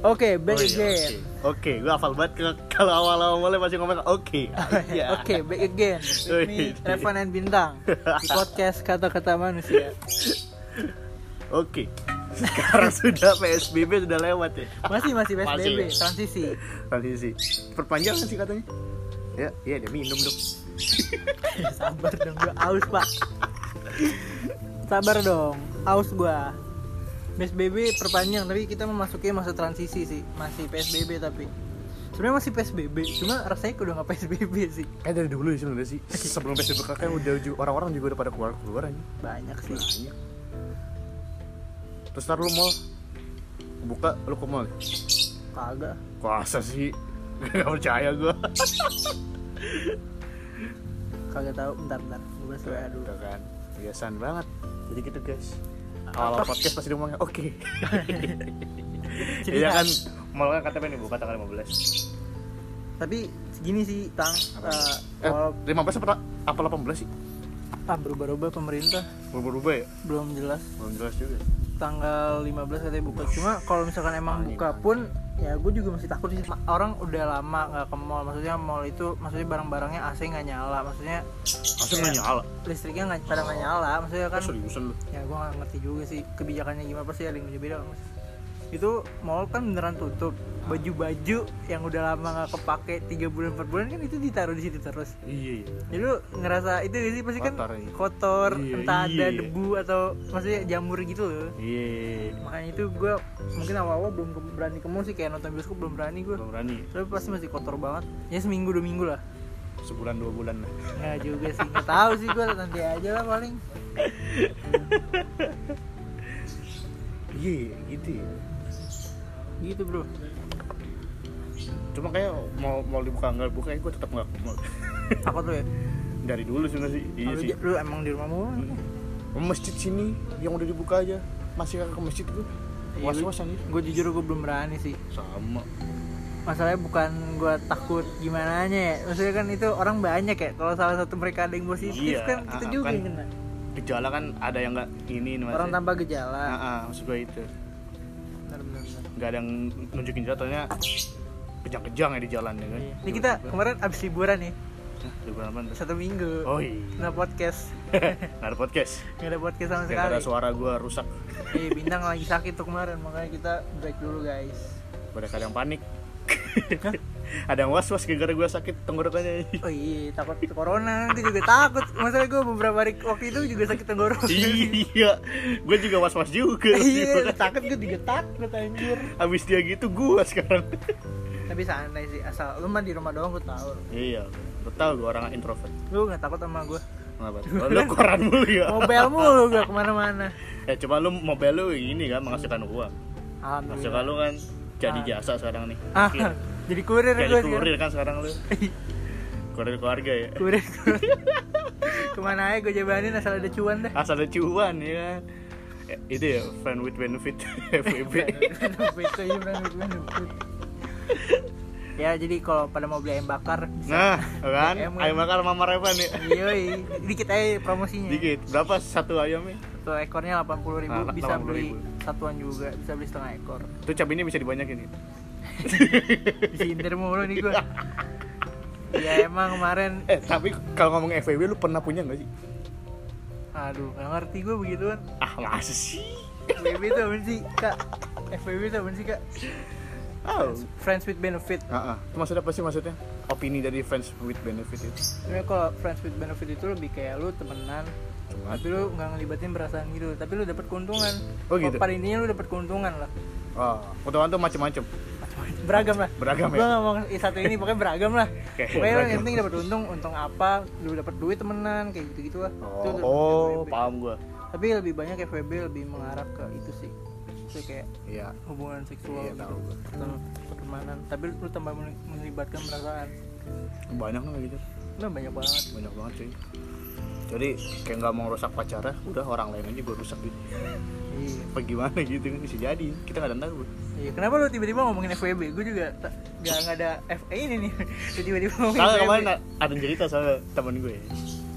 Oke, back Oh iya, again. Oke, gue hafal banget kalau awal-awalnya masih ngomong oke. Iya. Oke, back again. Oh, me, iya. Revan and Bintang di podcast kata-kata manusia. Oke. Sekarang sudah PSBB sudah lewat ya. Masih masih PSBB, Masih. transisi. Transisi. Perpanjang sih katanya. Ya, iya dia minum dong. Sabar dong, gua aus pak. Sabar dong, aus gua. PSBB perpanjang, tapi kita memasuki masa transisi sih, masih PSBB tapi sebenarnya masih PSBB, cuma rasanya udah nggak PSBB sih. Kayak dari dulu ya sebenarnya sih. Sebelum PSBB kan udah orang-orang juga udah pada keluar-keluar aja. Banyak sih. Banyak. Terus ntar lu mau buka lu ke mall. Kagak. Kuasa sih. Gak percaya gua. Kagak tahu. Bentar bentar. Gua WA dulu. Udah kan. Kebiasaan banget. Jadi gitu guys. Awal podcast pasti ngomongnya oke. Jadi Iya kan mall kan katanya nih buka tanggal 15. Tapi segini sih, Tang. Apa? Eh, Eh, wala- 15 apa apa 18 sih? ah, berubah-ubah pemerintah Berubah-ubah ya? belum jelas. Belum jelas juga. tanggal 15 katanya buka cuma kalau misalkan emang Paling buka pun ya gue juga masih takut sih orang udah lama nggak ke mall maksudnya mall itu maksudnya barang-barangnya AC nggak nyala maksudnya Masa nggak nyala? listriknya nggak pada nggak nyala maksudnya kan Kan seriusan lu. ya gue nggak ngerti juga sih kebijakannya gimana pasti ada yang beda Mas. Itu mall kan beneran tutup baju-baju yang udah lama nggak kepake tiga bulan empat bulan kan itu ditaruh di situ terus Iya. iya. jadi lu ngerasa itu sih pasti kan Kotor, iya. kotor Iya, entah ada iya. debu atau maksudnya jamur gitu loh Iya. makanya itu gue mungkin awal-awal belum ke- berani ke mall sih kayak nonton bioskop belum berani gue Belum berani. tapi pasti masih kotor banget ya seminggu dua minggu lah Sebulan dua bulan lah. nggak juga sih nggak tahu sih gue nanti aja lah paling Iya, gitu. ya. Gitu bro Cuma kayak mau mau dibuka nggak buka, gue tetap nggak mau. takut lu ya Dari dulu sebenarnya sih. Iya Kalau sih. lu emang di rumah mulu Ke masjid sini yang udah dibuka aja masih ke masjid gue. Iya, Was was anjir. gue jujur gue belum berani sih Sama. masalahnya bukan gue takut gimana ya maksudnya kan itu orang banyak ya kalau salah satu mereka ada yang positif Iya, kan kita ah, juga kan yang kena Gejala kan ada yang nggak ini orang tanpa gejala Ah, ah, maksud gue itu. benar benar. Nggak ada yang nunjukin jatuhnya kejang-kejang ya di jalan ya kan? Ini kita kemarin abis liburan nih. Liburan apa satu minggu. Oh iya. Nah podcast. Nggak ada podcast? Nggak ada podcast sama nggak sekali. ada suara gue rusak. Eh, bintang lagi sakit tuh kemarin, makanya kita break dulu guys. pada kadang panik ada yang was-was gara-gara gue sakit tenggorokannya Oh iya, takut corona, gue juga takut. Masalah gue beberapa hari waktu itu juga sakit tenggorokan. iya gue juga was-was juga iya, takut gue juga takut anjir. abis dia gitu gue sekarang Tapi santai sih, asal lu mah di rumah doang gue tahu. iya lo tau gue orang introvert Lu nggak takut sama gue. kenapa lo koran mulu ya Mobile mulu gak ke mana-mana. ya coba lu mobil lu ini kan menghasilkan uang menghasilkan Alhamdulillah. lu kan jadi jasa sekarang nih Ah. Jadi kurir jadi gue kurir kan sekarang lu kurir keluarga ya Kurir. kurir. Ke mana aja gue jabanin asal ada cuan dah. asal ada cuan ya kan Eh, itu ya friend with benefit FWB iya, benefit. ya jadi kalau pada mau beli ayam bakar nah kan Ayam, ayam bakar mama Revan ya Yoi, dikit aja promosinya. dikit berapa satu ayamnya Satu ekornya 80.000 ribu, Nah, bisa 80.000. beli satuan juga, bisa beli setengah ekor. tuh cabenya bisa dibanyakin ya Disindir mulu nih gua. ya emang kemarin eh tapi kalau ngomong FWB lu pernah punya nggak sih? Aduh nggak ngerti gua begituan. Ah masa sih? FWB itu apa sih kak? FWB itu apa sih kak? Oh friends with benefit. Ah. itu maksudnya apa sih maksudnya? Opini dari friends with benefit itu. Sebenarnya kalau friends with benefit itu lebih kayak lu temenan Cuman- tapi lu nggak ngelibatin perasaan gitu. Tapi lu dapat keuntungan. Oh, gitu? pada intinya lu dapat keuntungan lah. Oh keuntungan tuh macem-macem beragam lah. Beragam ya? gua nggak mau satu ini pokoknya beragam lah. Oke, pokoknya beragam. yang penting dapat untung untung apa lu dapat duit temenan kayak gitu gitu lah. Itu oh, dapat oh FWB. paham gua. Tapi lebih banyak FWB lebih mengarah ke itu sih. Itu kayak iya. hubungan seksual Iya, gitu. atau pertemanan. Tapi lu tambah meli- melibatkan perasaan. Banyak nggak gitu? Nah banyak banget. Banyak banget cuy jadi kayak nggak mau rusak pacara udah orang lain aja gue rusak gitu iya apa gimana gitu kan bisa jadi. Kita nggak ada tahu iya kenapa lu tiba-tiba ngomongin FWB gue juga tak- nggak nggak ada FA ini nih. Tiba-tiba ngomongin kalau FWB kemarin ada cerita sama temen gue.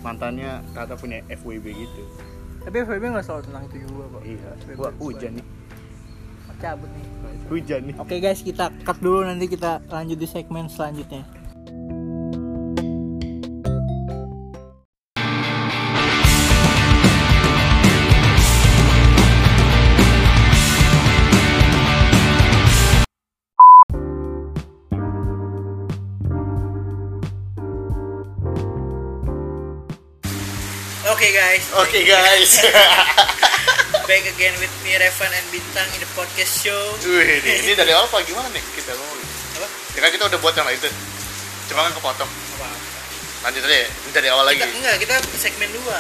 Mantannya kata punya FWB gitu. Tapi FWB nggak selalu tentang itu juga kok. Iya. Gua hujan nih. Cabut nih. Hujan nih. Oke guys kita cut dulu. Nanti kita lanjut di segmen selanjutnya Oke guys, back again with me Revan and Bintang in the podcast show. Wih, ini, ini dari awal apa gimana nih kita ngomong Apa? ya kan kita udah buat yang itu cuma kan kepotong Apa? lanjut aja ya. ini dari awal lagi Kita, enggak, kita segmen dua.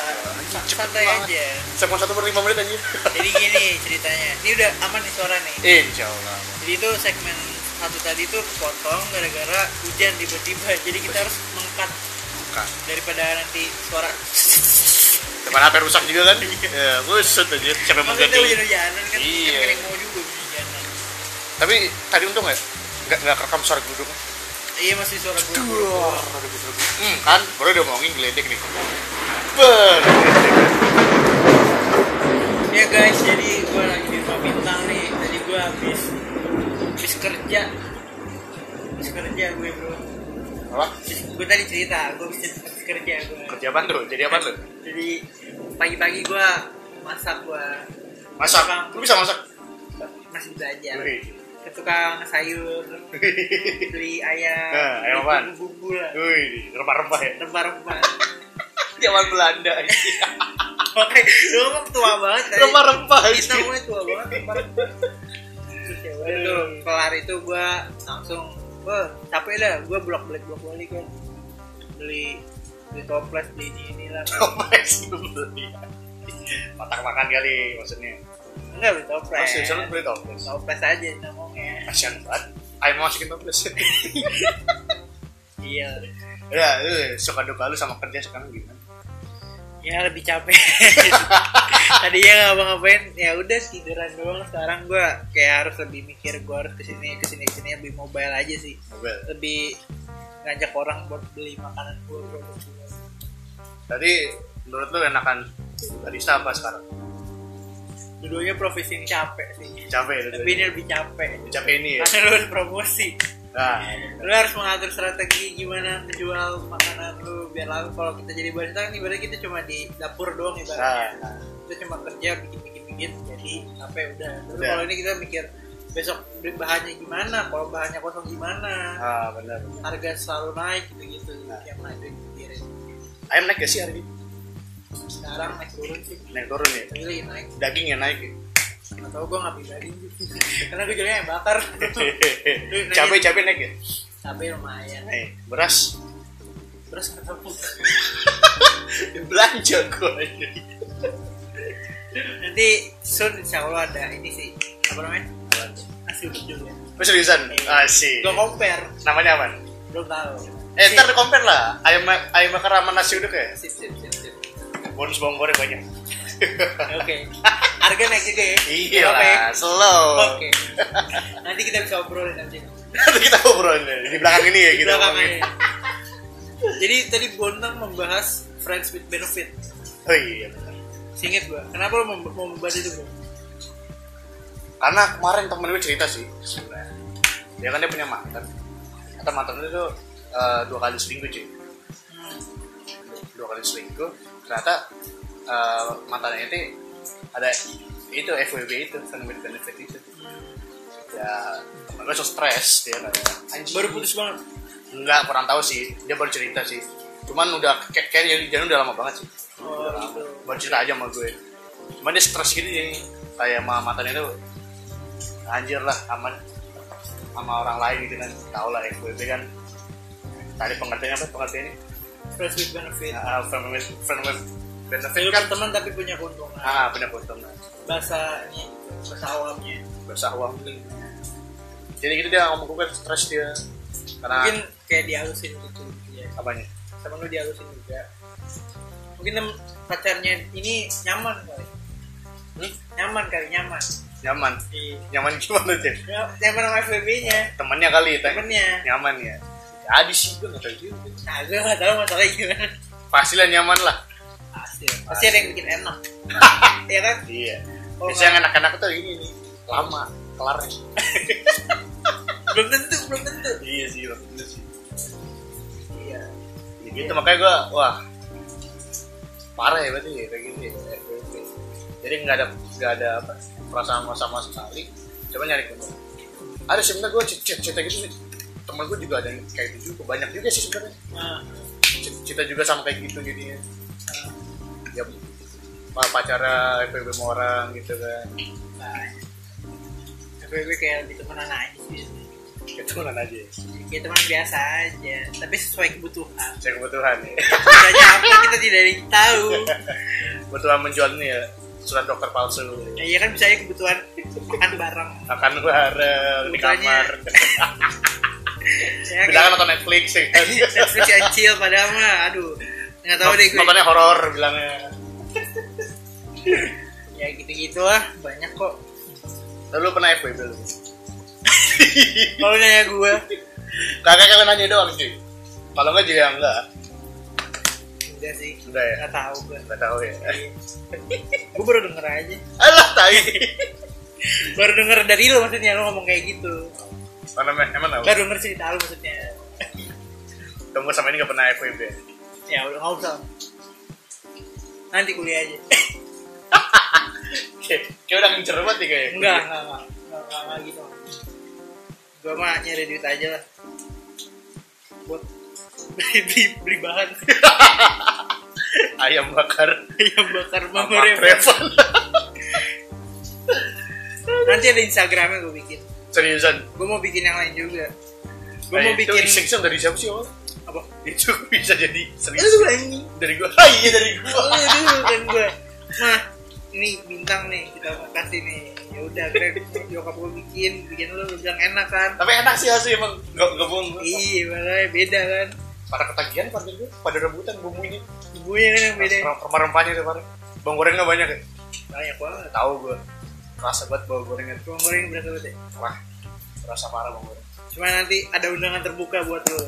Santai banget. aja. segmen satu per lima menit aja Jadi gini ceritanya. Ini udah aman nih suara nih. insya Allah Jadi itu segmen satu tadi tuh potong gara-gara hujan tiba-tiba. Jadi kita harus mengkat bukan daripada nanti suara. Depan HP rusak juga kan ya busut aja siapa yang mau Maksudnya ganti hujan-hujanan kan. Iya. Mau juga tapi tadi untung ya nggak nggak kerekam suara duduk Iya masih suara gue. hmm, kan baru udah ngomongin geledek nih ber Ya guys, jadi gue lagi di rumah bintang nih. Tadi gue habis habis kerja. Habis kerja gue bro. apa Gue tadi cerita, gue habis habis kerja gue. kerja apa tuh jadi apa tuh Jadi pagi-pagi gue masak gue masak lu bisa masak masih belajar. Wih. Ke tukang sayur, beli ayam, Nah, ayam apaan? bumbu-bumbu lah, Wih, rempah-rempah ya rempah-rempah. zaman Belanda Oke, lu ngomong tua banget tadi. rempah-rempah Kita mulai tua banget rempah-rempah. Tuh kelar itu gue langsung wah capek dah gue bolak balik bolak balik kan beli beli toples beli ini inilah. Toples beli matak makan kali maksudnya. Enggak beli toples. Masih selalu beli toples. Toples aja ngomongnya kasian banget. Ayo masukin toples. Iya. Ya lu suka duka lu sama kerja sekarang gimana? Ya lebih capek. Tadinya nggak mau ngapain ya udah tiduran doang. Sekarang gue kayak harus lebih mikir gue harus ke sini ke sini ke sini lebih mobile aja sih. Mobil lebih ngajak orang buat beli makanan gue tadi menurut lu enakan barista apa sekarang? Dua-duanya profesi yang capek sih. Capek tapi ini lebih capek. Capek ini ya? Karena lu harus promosi. Nah. Lu harus mengatur strategi gimana menjual makanan lu biar laku. Kalau kita jadi barista kan ibaratnya kita cuma di dapur doang ibaratnya. Nah kita cuma kerja bikin bikin bikin jadi apa ya udah Udah. kalau ini kita mikir besok beli bahannya gimana? Kalau bahannya kosong gimana? Ah benar harga selalu naik gitu gitu Nah. yang naik pikirin ayam naik gak sih hari ini? Sekarang naik turun sih. Naik turun ya? Tapi lagi naik dagingnya naik ya? Atau gue nggak beli daging karena gue jualnya yang bakar. Cabai cabai naik ya? Tapi lumayan. Naik beras? Terus ketemu belanja gue nanti soon insya Allah ada ini sih. Apa namanya? Nasi uduk juga. Oh, seriusan? Asik. gue compare. Namanya apa? belum tahu Eh, ntar di compare lah. Ayam ayam bakar sama nasi uduk ya. sip sip sip sip Bonus bawang goreng banyak. oke harga naik juga ya iya Berapa ya? lah, slow. oke nanti kita bisa obrolin nanti Nanti kita ngobrol nih. di belakang ini ya kita ngomongin. ini. jadi tadi Bontang membahas friends with benefit Oh iya. benar. Singkat gua kenapa lo mau, mau membahas itu bro Karena kemarin temen gue cerita sih sebenarnya. Dia kan dia punya mantan. Kata mantan itu eh, dua kali selingkuh cuy. Dua kali selingkuh. Ternyata eh, mantannya itu ada itu FWB itu friend with benefit itu. Ya temen gue so stres dia kayak anjing. baru putus banget Enggak, kurang tahu sih. Dia baru cerita sih. Cuman udah kayak kayak jadi udah lama banget sih. oh gitu Baru cerita aja sama gue. Cuman dia stres gitu jadi kayak sama mantannya itu anjir lah aman sama orang lain gitu kan. Tahu lah FWB kan. Tadi pengertiannya apa pengertiannya? friends with benefit Ah, friend with friend with benefit kan. berteman tapi punya keuntungan Ah, punya keuntungan. bahasanya bahasa awamnya Bahasa uang Jadi gitu dia ngomong gue stres dia. Karena mungkin kayak dihalusin gitu ya apanya? sama lu dihalusin juga mungkin pacarnya ini nyaman kali Hmm? nyaman kali nyaman Nyaman. Iya. Nyaman gimana tuh? Ya, nyaman sama FBB nya Temennya kali, temennya nyaman ya jadi sih gue nggak tahu juga. Nah gue gak tau masalahnya gimana. Pastilah nyaman lah. Pasti pasti ada yang bikin enak. Ya kan? Iya. Oh, biasanya yang enak-enak tuh ini nih lama kelar. Belum tentu belum tentu. Iya sih belum tentu sih. Iya. Ya gitu makanya gue wah. Parah ya berarti ya kayak gitu ya jadi nggak ada nggak ada apa perasaan sama sekali. Coba nyari temen ada sih sebenarnya gue cita gitu sih temen gue juga ada yang kayak gitu juga banyak juga sih sebenarnya. Nah, cita juga sama kayak gitu jadinya. Ya pa- pacara FWB sama orang gitu kan. Nah. FWB kayak lebih temenan aja sih itu temenan aja. Ya. kayak teman biasa aja tapi sesuai kebutuhan. Saya kebutuhan ya. Kebutuhannya apa kita tidak ada yang tahu. Kebutuhan menjual ini ya surat dokter palsu. Ya, iya kan bisa aja kebutuhan makan bareng. Akan bareng di kamar. ya, bilang nonton Netflix ya kan Netflix yang chill padahal mah aduh nggak tahu deh gue. Nontonnya horor bilangnya. Ya gitu-gitu lah banyak kok. Lalu pernah FWB lu? Kalau nanya gue kakak kalian nanya doang sih. Kalau enggak juga enggak enggak sih. Enggak ya? Nggak tahu gue enggak tahu ya? Gue baru denger aja. Alah tai. Baru denger dari lu maksudnya lu ngomong kayak gitu mana emang emang tahu? Baru denger cerita lu maksudnya. Tunggu sama ini gak pernah FWB ya udah nggak usah. Nanti kuliah aja. Kayak udah ngincer banget nih kayak. Enggak enggak enggak enggak, gitu gue mah nyari duit aja lah. Buat beli beli, beli bahan. Ayam bakar. Ayam bakar mama. Revan nanti ada instagramnya gue bikin seriusan? Gue mau bikin yang lain juga. Gue Eh, mau itu bikin iseng dari siapa sih awal apa? Itu bisa jadi serius. Gue ini. Dari gua. Ah iya dari gua. Oh dulu kan gue mah ini bintang nih kita kasih nih. Ya udah keren nyokap gue bikin bikin lu lu bilang enak kan? Tapi enak sih asli emang. Gak, gak bohong. Iya makanya beda kan? Pada ketagihan pada gua. Pada rebutan bumbunya bumbunya kan yang beda. Rempah-rempahnya tuh pada bawang gorengnya banyak ya? Banyak banget. Tahu gua rasa banget bawang gorengnya bawang goreng berasa banget ya? Wah rasa parah bawang goreng. Cuma nanti ada undangan terbuka buat lo.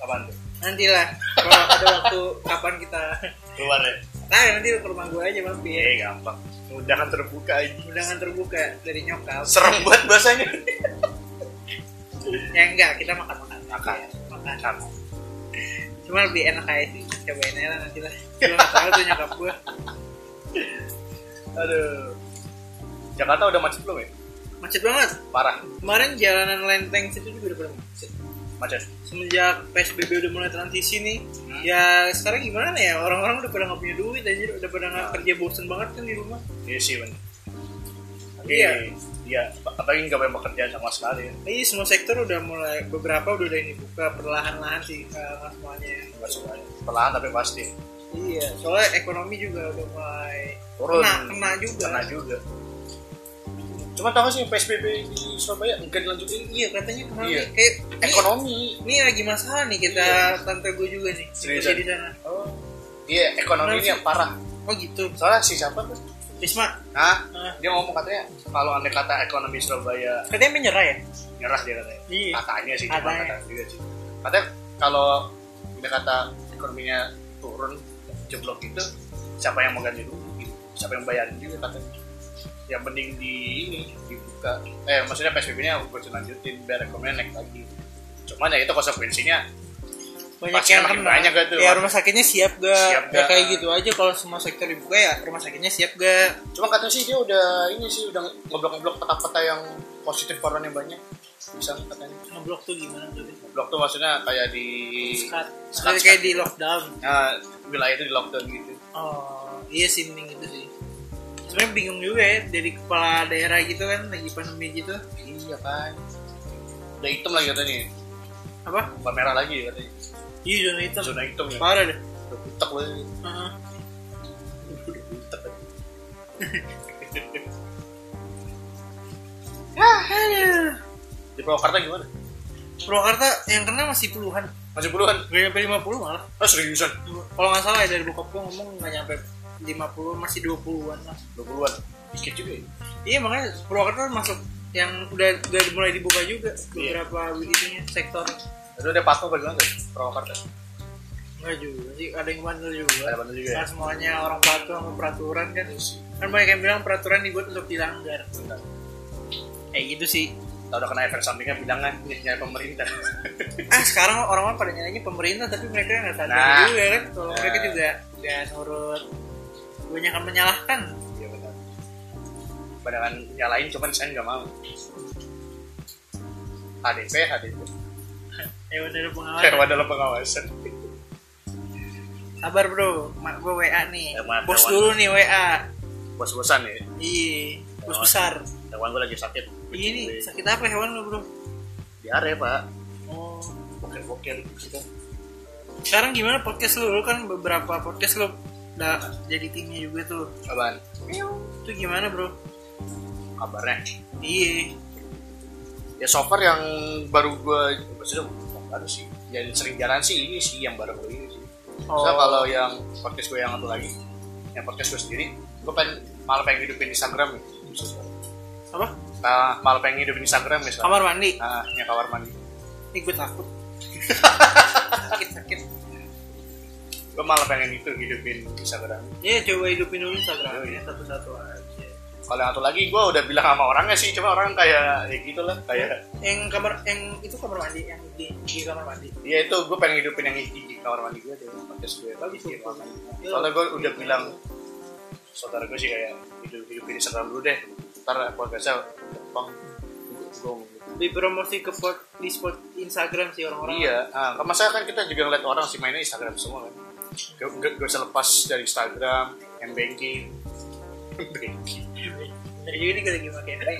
Kapan tuh? Nanti lah kalau ada waktu kapan kita keluar ya? Nah nanti ke rumah gue aja mampir eh gampang. Undangan terbuka aja. Undangan terbuka dari nyokap. Serem banget bahasanya. Ya enggak. Kita makan makan. Makan. makan. Cuma lebih enak aja sih. Cobain aja lah nanti lah gue nggak tahu tuh nyokap gue aduh Jakarta udah macet belum ya? Macet banget. Parah. Kemarin jalanan lenteng situ juga udah pada macet. Macet? Semenjak psbb udah mulai transisi nih Hmm. ya sekarang gimana ya? Orang-orang udah pada nggak punya duit aja udah pada nggak kerja bosen banget kan di rumah. Iya sih Tapi, Iya. iya apalagi nggak banyak pekerjaan sama sekali. Ya Iya semua sektor udah mulai beberapa udah ini buka perlahan-lahan sih nggak nggak semuanya. nggak semuanya. Perlahan tapi pasti. Iya soalnya ekonomi juga udah mulai turun. kena kena juga. kena juga cuma tau gak sih PSBB di Surabaya enggak dilanjutin Iya katanya kenapa? Iya. Kayak ini, ekonomi ini lagi masalah nih kita tante gue juga nih kerja di sana. oh iya ekonomi ini yang parah Oh gitu. soalnya si siapa tuh Risma Hah? Ah. dia ngomong katanya kalau andai kata ekonomi Surabaya katanya menyerah ya? nyerah dia katanya Iya. katanya sih cuma Katanya. kata dia sih katanya kalau andai kata ekonominya turun jeblok itu siapa yang mau ganti rugi gitu siapa yang bayarin juga katanya yang mending di ini dibuka eh maksudnya PSBB-nya gue lanjutin biar ekonominya naik lagi cuman ya itu konsekuensinya Banyak yang makin kena. banyak gak tuh? Ya rumah sakitnya siap gak? Siap Ya gak? kayak gitu aja kalau semua sektor dibuka ya rumah sakitnya siap gak? cuma katanya sih dia udah ini sih udah ngeblok-ngeblok peta-peta yang positif koronanya banyak bisa katanya Ngeblok tuh gimana tuh? blok tuh maksudnya kayak di Sekat. Kayak di lockdown. nah, wilayah itu di lockdown gitu Oh, iya sih mending itu sih. Sebenarnya bingung juga ya dari kepala daerah gitu kan lagi pandemi gitu. iya kan udah hitam lagi katanya Apa? bukan merah lagi katanya Iya zona hitam. zona hitam ya Parah deh. udah butek Heeh. udah butek Aduh. di Purwakarta gimana Purwakarta yang kena masih puluhan. masih puluhan Gak nyampe 50 malah. oh seriusan Kalau nggak salah ya dari bokap gua ngomong nggak nyampe 50 masih 20-an lah. dua puluhan dikit juga ya Iya makanya Purwakarta masuk yang udah udah mulai dibuka juga Iya. beberapa begitunya sektor. itu udah patuh apa gimana tuh Purwakarta Enggak juga sih, ada yang bandel juga. ada bandel juga ya semuanya orang patuh sama peraturan kan. Kan banyak yang bilang peraturan dibuat untuk dilanggar. kayak gitu sih Tau udah kena efek sampingnya bilangnya nyari pemerintah. ah sekarang orang-orang pada nyalain pemerintah tapi mereka nggak sadar Nah. juga kan kalau Nah. mereka juga nggak nurut banyak yang menyalahkan Iya benar. Padahal nyalain cuman saya nggak mau. HDP, HDP. ya udah pengawasan Hewan dalam pengawasan. sabar bro mak gue WA nih Ya, bos dulu nih WA Bos-bosan ya. iya bos besar Hewan gue lagi sakit. ini sakit apa hewan lo bro Diare pak. oh Bokir-bokir gitu. sekarang gimana podcast lu lu kan beberapa podcast lu udah jadi timnya juga tuh Apaan? itu gimana bro Kabarnya. iya Ya so far yang baru gue maksudnya bukan baru sih. Yang sering jalan sih ini sih yang baru ini sih. Oh. Soalnya kalau yang podcast gue yang satu lagi, yang podcast gue sendiri, gue pengen malah pengen hidupin Instagram ya. apa Nah, malah pengen hidupin Instagram ya. sekarang. kamar mandi Nah, yang kamar mandi. Ih, gue takut Gue malah pengen itu hidupin Instagram. ya coba hidupin dulu instagramnya satu-satu aja Kalau yang satu lagi, gue udah bilang sama orangnya sih, cuma orang kayak ya gitu lah, kayak yang kamar yang itu kamar mandi yang di, di kamar mandi Iya itu gue pengen hidupin yang di, di kamar mandi gue deh podcast gue kamar mandi. Iya. Soalnya gue udah bilang saudara gue sih kayak hidup hidupin Instagram dulu deh. Ntar podcastnya gampang. Di promosi ke pot, di spot Instagram sih orang-orang Iya, kan masa kan kita juga ngeliat orang sih mainnya Instagram semua kan. Gak, gak, gak usah lepas dari Instagram, m banking, banking, dari juga nih gue lagi pakai. Ini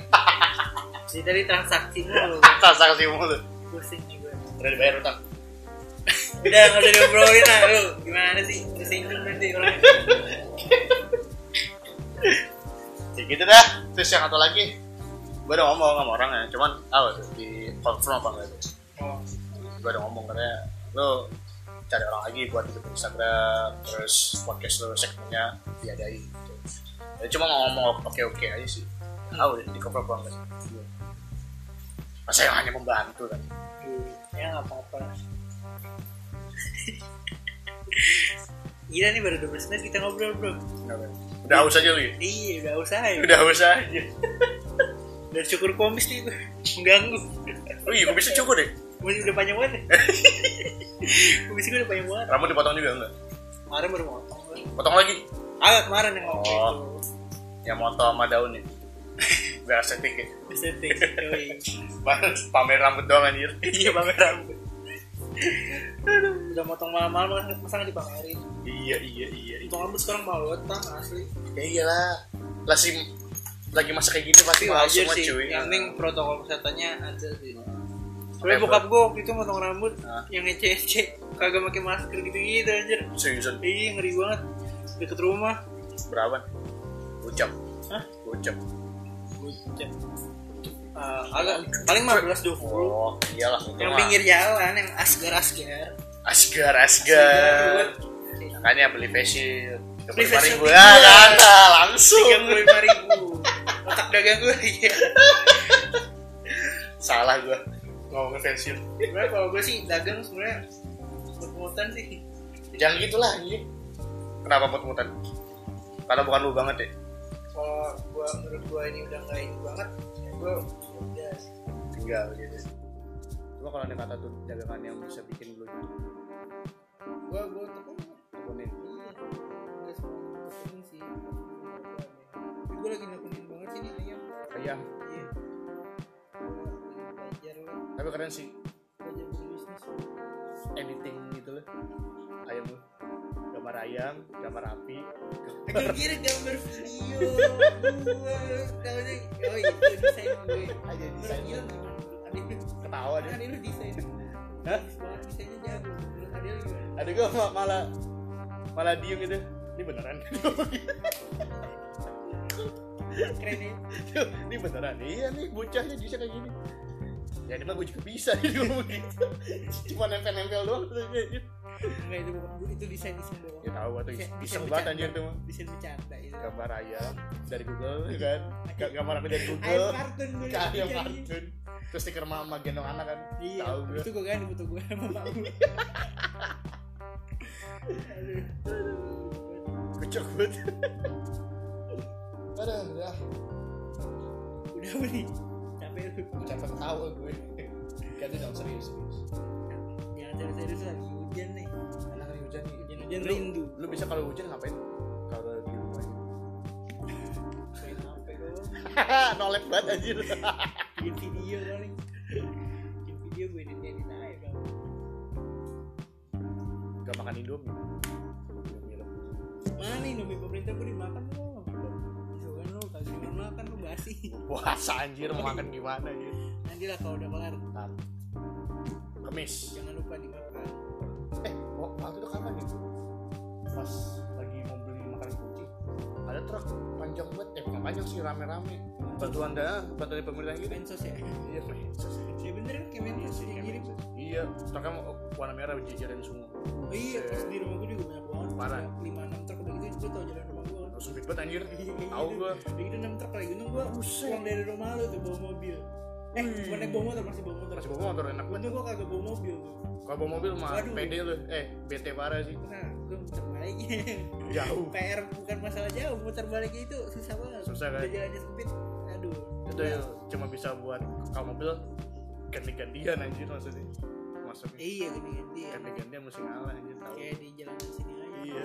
jadi tadi transaksi mulu. transaksi mulu. pusing nih gue Udah dibayar utang. udah nggak usah diobrolin lah lu gimana sih? Tersinggung nanti orang. Ya gitu dah. Terus yang satu lagi, gue udah ngomong sama orangnya, cuman tuh di confirm apa enggak tuh. oh. Gue udah ngomong katanya lo cari orang lagi buat hidup Instagram terus podcast lo segmennya diadain gitu. Ya, cuma ngomong oke oke aja sih. Tahu di cover sih. Masa yang hanya membantu kan? Ya nggak apa-apa. Gila nih baru 12 menit kita ngobrol bro. Udah haus aja lu ya Iya udah usah ya udah haus aja. Udah cukur komis nih gue Mengganggu. Oh iya bisa cukup deh Kumis udah panjang banget ya? Kumis gue udah panjang banget. Rambut dipotong juga enggak? Kemarin baru motong. Gue potong lagi? Agak kemarin yang Oh. itu. Yang moto sama daun ya? Biar estetik ya? Estetik pamer rambut doang anjir. Iya pamer rambut. Udah motong malam-malam masa- nggak dipamerin? Iya iya iya iya. Motong rambut sekarang mahal banget asli. Ya iyalah. Lah sih lagi masa kayak gini pasti mahal semua sih. cuy. Yang penting protokol kesehatannya ada sih Makanya bokap gue waktu itu motong rambut Hah? yang ngece-ngece kagak pakai masker gitu-gitu anjir. seriusan Iya ngeri banget. Deket rumah. berapa ucap Hah? ucap Bucet. Uh, agak paling 15 20. oh iyalah Yang pinggir jalan yang asgar-asgar. asgar asgar Asgar. makanya beli facial Beli lima facial ribu ya kan Nah, langsung Tiga puluh lima ribu. Otak dagang gue iya. salah gua ngomongin facial Sebenarnya kalau gue sih dagang sebenarnya mut-mutan sih. jangan gitulah anjing. Kenapa mut-mutan karena bukan lu banget ya Kalau gue menurut gue ini udah nggak ini banget, ya gue udah tinggal gitu cuma kalau ada kata tuh dagangan yang bisa bikin lu gue gue tekun tekunin. Iya, semua tekunin sih. Tapi gue lagi nekunin banget sih nih ayam. ayam. Iya. Belajar tapi keren sih belajar berbisnis. editing gitu loh ayam lu gambar ayam gambar api Gue kira gambar video tahunya oh itu desain gue. aja desain? Adil lu, ketawa kan deh lu desain. Hah? Desainnya jago. Adil gimana? ada gue malah malah diem gitu ini beneran Keren ya. ini beneran iya nih bocahnya bisa kayak gini ya ini mah gue juga bisa. Ngomong gitu cuma nempel-nempel doang. Enggak itu bukan. Itu desain desain doang. ya tahu atau Desain- iseng banget anjir tuh mah. Desain bercanda itu. gambar ayam dari Google kan? G- gambar api dari Ayam Google? kartun gue. ke ayam kartun. Terus stiker mama gendong anak kan? Iya, tahu gue itu gue kan foto gue sama gue. Aduh. kocok banget. Aduh udah. Udah apa nih? Capek. Lu gue capek ketawa gue. Ganti dong serius serius. Jangan serius-serius lagi hujan nih. Enak nih hujan nih. Hujan-hujan Lu- rindu. lu bisa kalau hujan ngapain? Kalau di rumah aja. Main HP doang nolep banget anjir. Bikin video paling bikin video gue edit edit aja kamu gak makan indomie. Mana Indomie pemerintah? Gue dimakan kan lu kasih makan lu basi. Puasa anjir mau makan gimana anjir nanti lah kalau udah kelar Ntar. kemis. Jangan lupa dimakan. Eh wa- waktu itu kapan nih pas lagi mau beli makanan kucing ada truk panjang banget eh bukan panjang sih rame-rame. Bantuan dana bantuan dari pemerintah gitu. Mensos ya? Iya Mensos. ya bener kan kayak Mensos Iya, yang ngirim. Mensos. iya truknya mau- warna merah jajaran semua. Oh iya pas di rumah gue juga banyak banget. Parah. lima enam truk udah gitu gue tau jalan rumah gue langsung ribet anjir. Iya, tahu gitu. gua. Udah gitu enam truk lagi gunung gue Buset. pulang dari rumah lu tuh bawa mobil. Eh bukan naik bawa motor masih bawa motor. Masih bawa motor enak banget. Gue kagak bawa mobil tuh. Kalau bawa mobil mah pede lu. Eh bete parah sih. Nah gue muter baliknya jauh. PR bukan masalah jauh muter baliknya itu susah banget. Susah kan? jalannya sempit aduh. Itu ya cuma bisa buat kalau mobil ganti-gantian anjir maksudnya. Maksudnya iya gini ganti ya ganti-gantian mesti ngalah anjir tahu. Kayak di jalan sini aja Iya.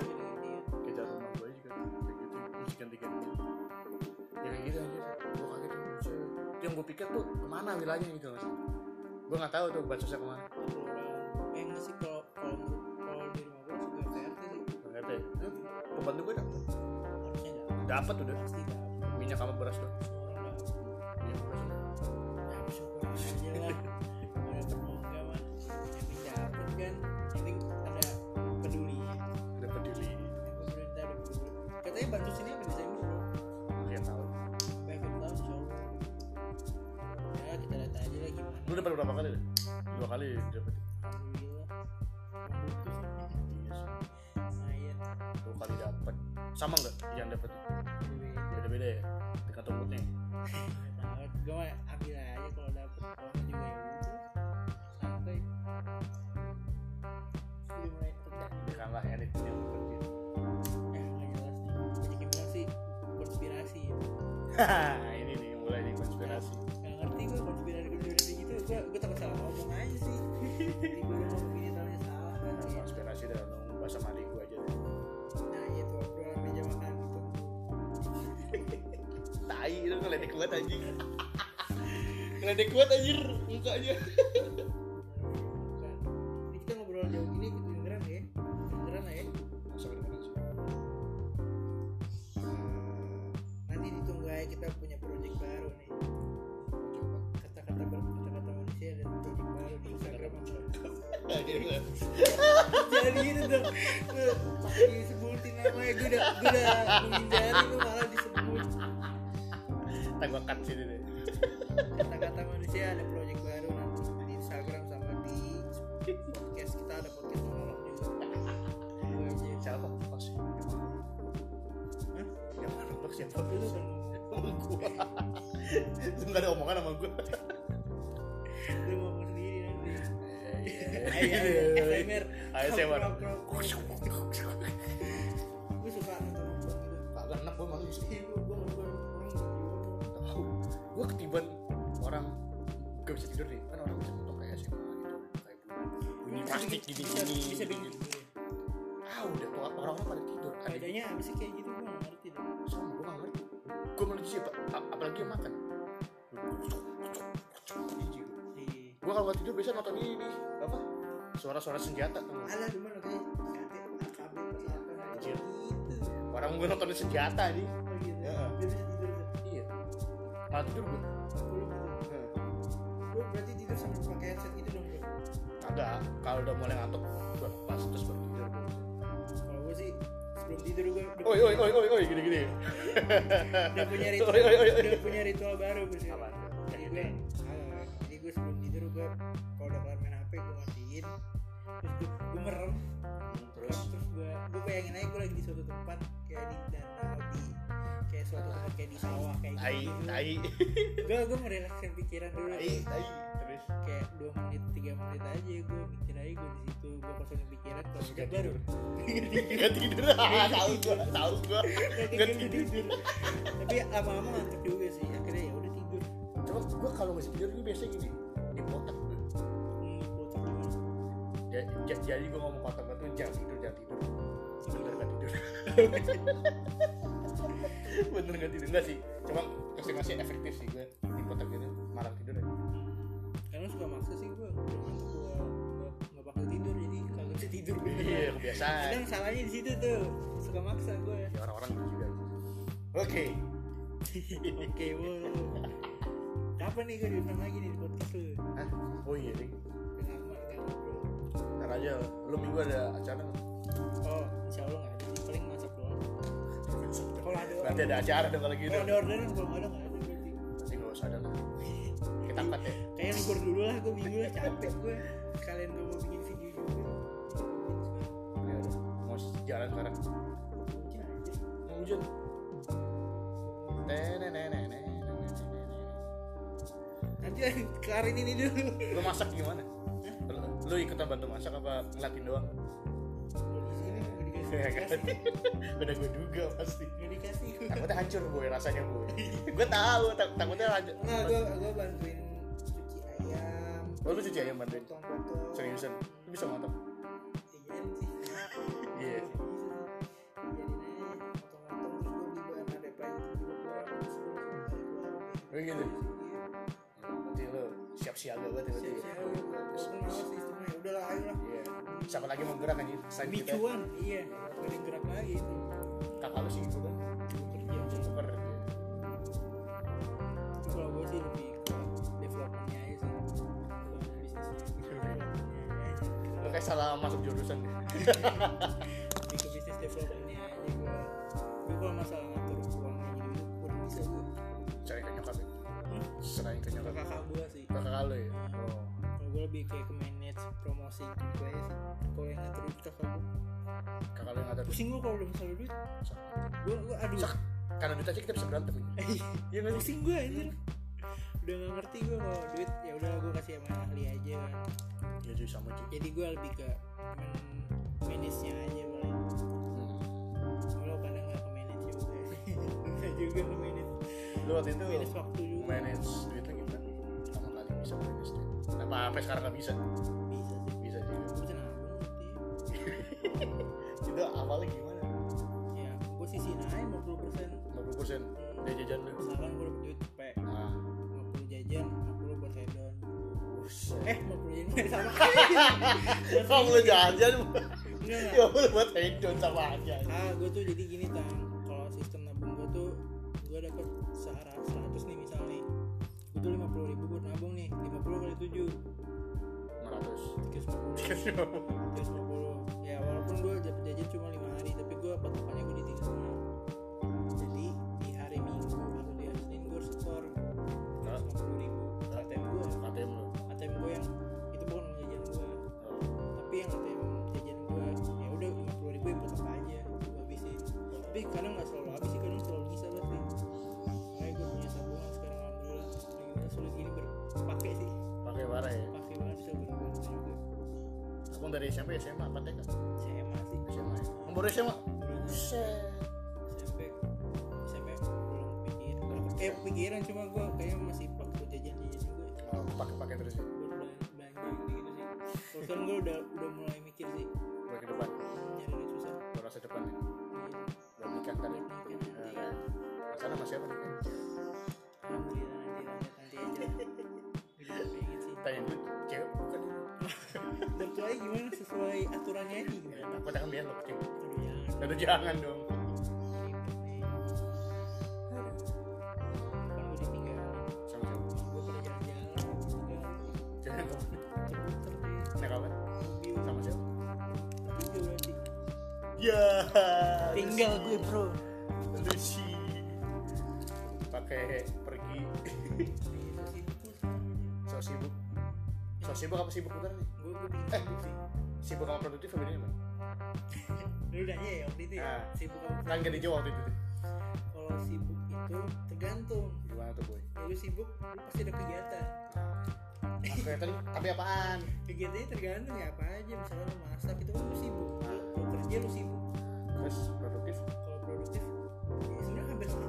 jalan rumah mesti ganti-gantian ya kayak gitu. Anjir gue kaget. Itu yang gue pikir tuh ke mana wilayahnya gitu mas. Gue nggak tahu tuh bansosnya ke mana. Orang eh nggak sih kalau kalau kalau di rumah gue juga PRT sih. Ya pembantu gue dapet? Harusnya dapat dapat udah. Pasti minyak sama beras tuh dapat berapa kali deh? Dua kali dapat. Dua kali dapat. Sama nggak yang dapat? Beda beda-beda ya tergantung moodnya banget gue ambil aja kalau dapet kalau juga yang santai udah mulai rendah lah elit yang bekerja nggak jelas nih banyak yang bilang sih konspirasi. ya ngeledek kuat anjir mukanya. Ini kita ngobrol jauh gini gitu kedengeran ya. Kedengeran lah ya. Masuk ke depan sih. nanti ditunggu aja kita punya project baru nih. Kata-kata kata-kata manusia dan project baru di Instagram. Jadi gitu dong. Tuh, pakai disebutin namanya gue udah gue udah menghindari bunyi plastik bisa gini-gini. bisa bikin. Ah udah orang-orang pada tidur. Ada faedahnya apa sih kayak gitu gue gak ngerti deh sama gue gak ngerti. Gue malah siapa? Apalagi yang makan. Iya Gue kalau nggak tidur biasa nonton ini nih. Apa? Suara-suara senjata tuh. alah cuma pas apa Anjir. gitu Orang gue nontonin senjata nih. oh gitu Ya. tuh Iya. Malah tidur gue. gue berarti tidur sambil pakai headset gitu Kagak. Kalau udah mulai ngantuk, gue lepas terus baru tidur. kalau gue sih sebelum tidur gue udah, Oi, oi, oi, oi, oi, gini, gini. udah punya ritual Oi, oi, oi, oi. udah punya ritual baru gue sih jadi gue ah, jadi gue sebelum tidur gue kalau udah kelar main hp gue matiin terus gue, gue merem Terus, terus gue gue bayangin aja gue lagi di suatu tempat kayak di danau suatu tempat kayak di sawah kayak tai, gitu. tai, gue gue merelakskan pikiran dulu. Tai, tai. Terus, kayak dua menit tiga menit aja gue mikir aja gue di situ. Gue kosongin pikiran kalau udah nggak baru. nggak tidur. Ah, Tahu gue, tahu gue. Nggak tidur. tapi lama-lama ngantuk juga sih. Akhirnya ya udah tidur. Cuma gue kalau masih tidur gue biasanya gini di kotak hmm, ya, jadi gue ngomong kotak itu jangan tidur jangan tidur. Bener gak tidur bener gak tidur? Enggak sih. Cuma masih masih efektif sih gue. Di kotak gitu malam tidur ya karena suka maksa sih gue. Gue nggak bakal tidur jadi kagak bisa tidur. Iya beneran kebiasaan. Kadang salahnya di situ tuh. Suka maksa gue. Ya orang-orang gitu. Juga oke. Oke wow. Kapan nih gue diundang lagi nih di podcast lu? Hah? oh iya nih ntar aja lu minggu ada acara nggak? oh insya Allah nggak kalau ada nanti ada acara dong kalau gitu. Ada orderan kalau nggak ada nggak ada. Pasti nggak usah ada lah kita empat ya? Kayak libur dulu lah gue bingung lah capek gue kalian gue mau bikin video juga. Iya, mau jalan sekarang Lanjut. Nene nene nene. nanti kelarin ini dulu. Lu masak gimana? Lo lu ikutan bantu masak apa ngelatin doang? kan beda gue juga pasti gak dikasih takutnya hancur gue rasanya gue. gue tahu tak takutnya hancur nggak gue gue bantuin cuci ayam oh, lu cuci ayam bantuin potong-potong seriusan lu bisa mantap iya sih Oh gitu. Nanti lo siap siaga banget ya. Siap siaga siapa lagi mau gerak anjir selain kita Micuan, iya, gak ada yang gerak lagi itu. kakak lu sih gitu kan Kerja super Tapi kalau gue sih lebih ke developmentnya aja sih. Lu kayak salah masuk jurusan Lebih ke bisnis developmentnya aja gue. Gue kalau masalah ngatur uangnya gitu, udah bisa gue. cari ke nyokap ya Hmm? serahin ke nyokap kakak gue sih. kakak lu ya oh Kalau gue lebih kayak ke promosi gitu aja sih. Kalau yang ngatur duit kakak gue. kakak lu yang ngatur Pusing gue kalau udah masalah duit. Gue, gue aduh. Sak, karena duit aja kita bisa berantem ya. Iya nggak pusing gue anjir. Udah gak ngerti gue kalau duit ya udah gue kasih sama ahli aja kan. Ya jadi sama cuy. jadi gue lebih ke manage-nya aja paling Hmm. kalau kadang nggak ke manage juga nggak juga ke manage Lu waktu itu manage waktu juga manage duit lu gimana? Pertama kali bisa manage duit. Kenapa sampai sekarang nggak bisa? itu awalnya gimana? ya gue sisihin aja 50 persen. 50 persen. Dari jajan lu. misalkan gue dapet duit cepet Nah, 50 jajan 50 buat hedon. Eh 50 jajan sama. Kamu lu jajan, ya lu buat hedon sama aja. ah gue tuh jadi gini tang kalau sistem nabung gue tuh gue dapet sehara 100 nih misal nih gue tuh 50 ribu buat nabung nih 50 kali 7 500 350 350 cuma 5 hari tapi gue patokannya gue di tiga setengah jadi di hari minggu atau di hari senin gue setor 150 ribu. ATM gue ATM lu. ATM gue yang itu bukan jajan gue Oh. tapi yang ATM jajan gue ya udah 50 ribu yang apa aja gue habisin. Tapi kadang nggak selalu habis sih kadang selalu bisa lah sih. Makanya gue punya tabungan sekarang alhamdulillah. Lagi mana sulit gini berpakai sih. Pakai parah ya. pakai banget bisa bener-bener juga Abang dari SMP SMA apa TK? SMA. ya? SMA. Buset. SMP SMP belum pikir eh pikiran cuma gue kayaknya masih pakai jajan jajan juga ya. Oh, pakai pakai terus ya. belanja gitu sih kalau sekarang gue udah udah mulai mikir sih Buat ke depan. nyari duit susah Buat masa depan ya. Iya. Buat nikah kan ya. Kan. Sana sama siapa nih? alhamdulillah nanti nanti nanti aja pengen sesuai gimana sesuai aturannya ini gimana? Aku takut biar lo kecil. Aduh jangan dong. Kan ya. Tinggal gue bro. Lucy. Pakai sibuk apa sibuk bener nih? gue gue Eh. sibuk sih Sibuk sama produktif apa bedanya, lu nanya ya waktu itu ya Ah. sibuk apa Kan gak dijawab waktu itu. kalau sibuk itu tergantung Gimana tuh, Boy? ya lu sibuk lu pasti ada kegiatan Nah, kelihatan tapi apaan? kegiatannya tergantung ya apa aja misalnya lu masak itu kan lu sibuk Kalau- kalau kerja lu sibuk Terus produktif? kalau produktif ya sebenarnya hampir sama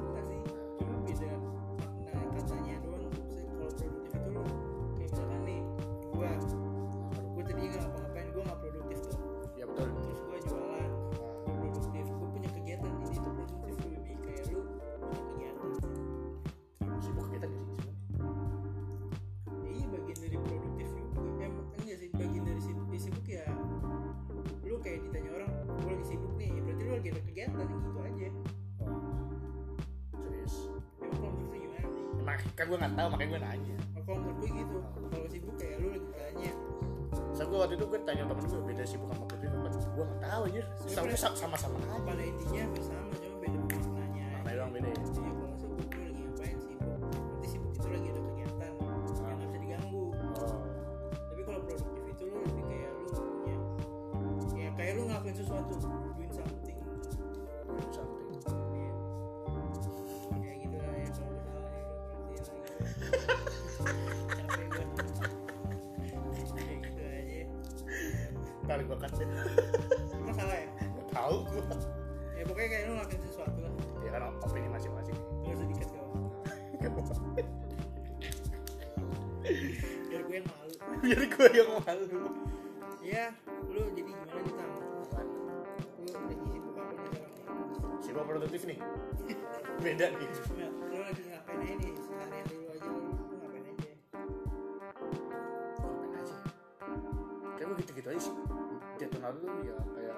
gue nggak tahu makanya gue nanya. Oh, kalau menurut gue gitu. Kalau sibuk kayak lu lagi tanya. So gue waktu itu gue tanya temen gue beda sibuk sama apa gue nggak tahu aja sama sama aja. pada intinya sama tahu. Gue ya pokoknya kayak lu ngelakuin sesuatu lah. Ya kan opini masing-masing. Usah dikat kau biar gue yang malu. Biar gue yang malu. Ya lu jadi gimana nih tam? Lu lagi sibuk apa nih sekarang siapa produktif nih. Beda nih. Nggak, lu lagi ngapain aja nih? Seharian dulu aja lu, lu ngapain aja? Ngapain aja? Kayak gue gitu-gitu aja sih. Jatuh lalu ya kayak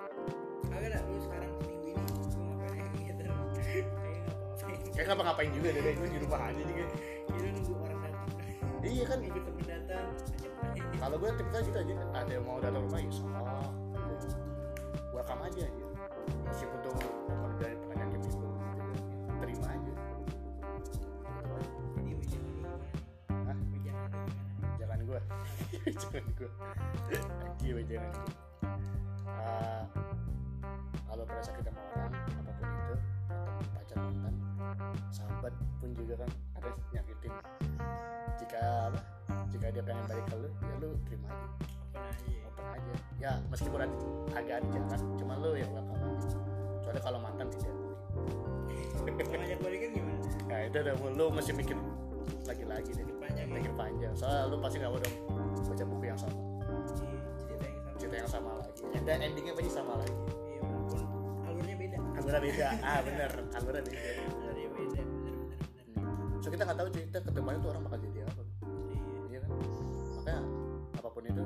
kagak dah lu sekarang seminggu ini lu ngapain aja gitu kayak kayak ngapa-ngapain juga deh gue di rumah aja jadi lu nunggu orang datang iya kan nunggu temen datang kalau gue tipikal gitu aja ada yang mau datang rumah ya salah welcome aja aja meskipun tuh dari penyakit itu gitu, terima aja gue jangan gue lagi jangan gue Ah, kalau berasa kita sama orang apa pun itu pacar mantan sahabat pun juga kan ada nyakitin. Jika apa jika dia pengen balik ke lu ya lu terima aja. Apa aja. Open aja. Ya meskipun ada, agak ada jalan cuma lu yang aja soalnya kalau mantan tidak kalau ngajak balikan gimana? Nah itu udah lu mesti mikir lagi-lagi deh. Panjang ya? mikir panjang. Soalnya lu pasti gak mau dong baca buku yang sama. Cerita yang sama. Cerita yang sama lagi. Dan endingnya pasti sama lagi walaupun alurnya beda. Alurnya beda. Ah bener alurnya beda. Alurnya beda bener bener bener so kita nggak tahu cerita ketemuannya tuh orang bakal jadi apa. Iya. Iya kan? Makanya apa pun itu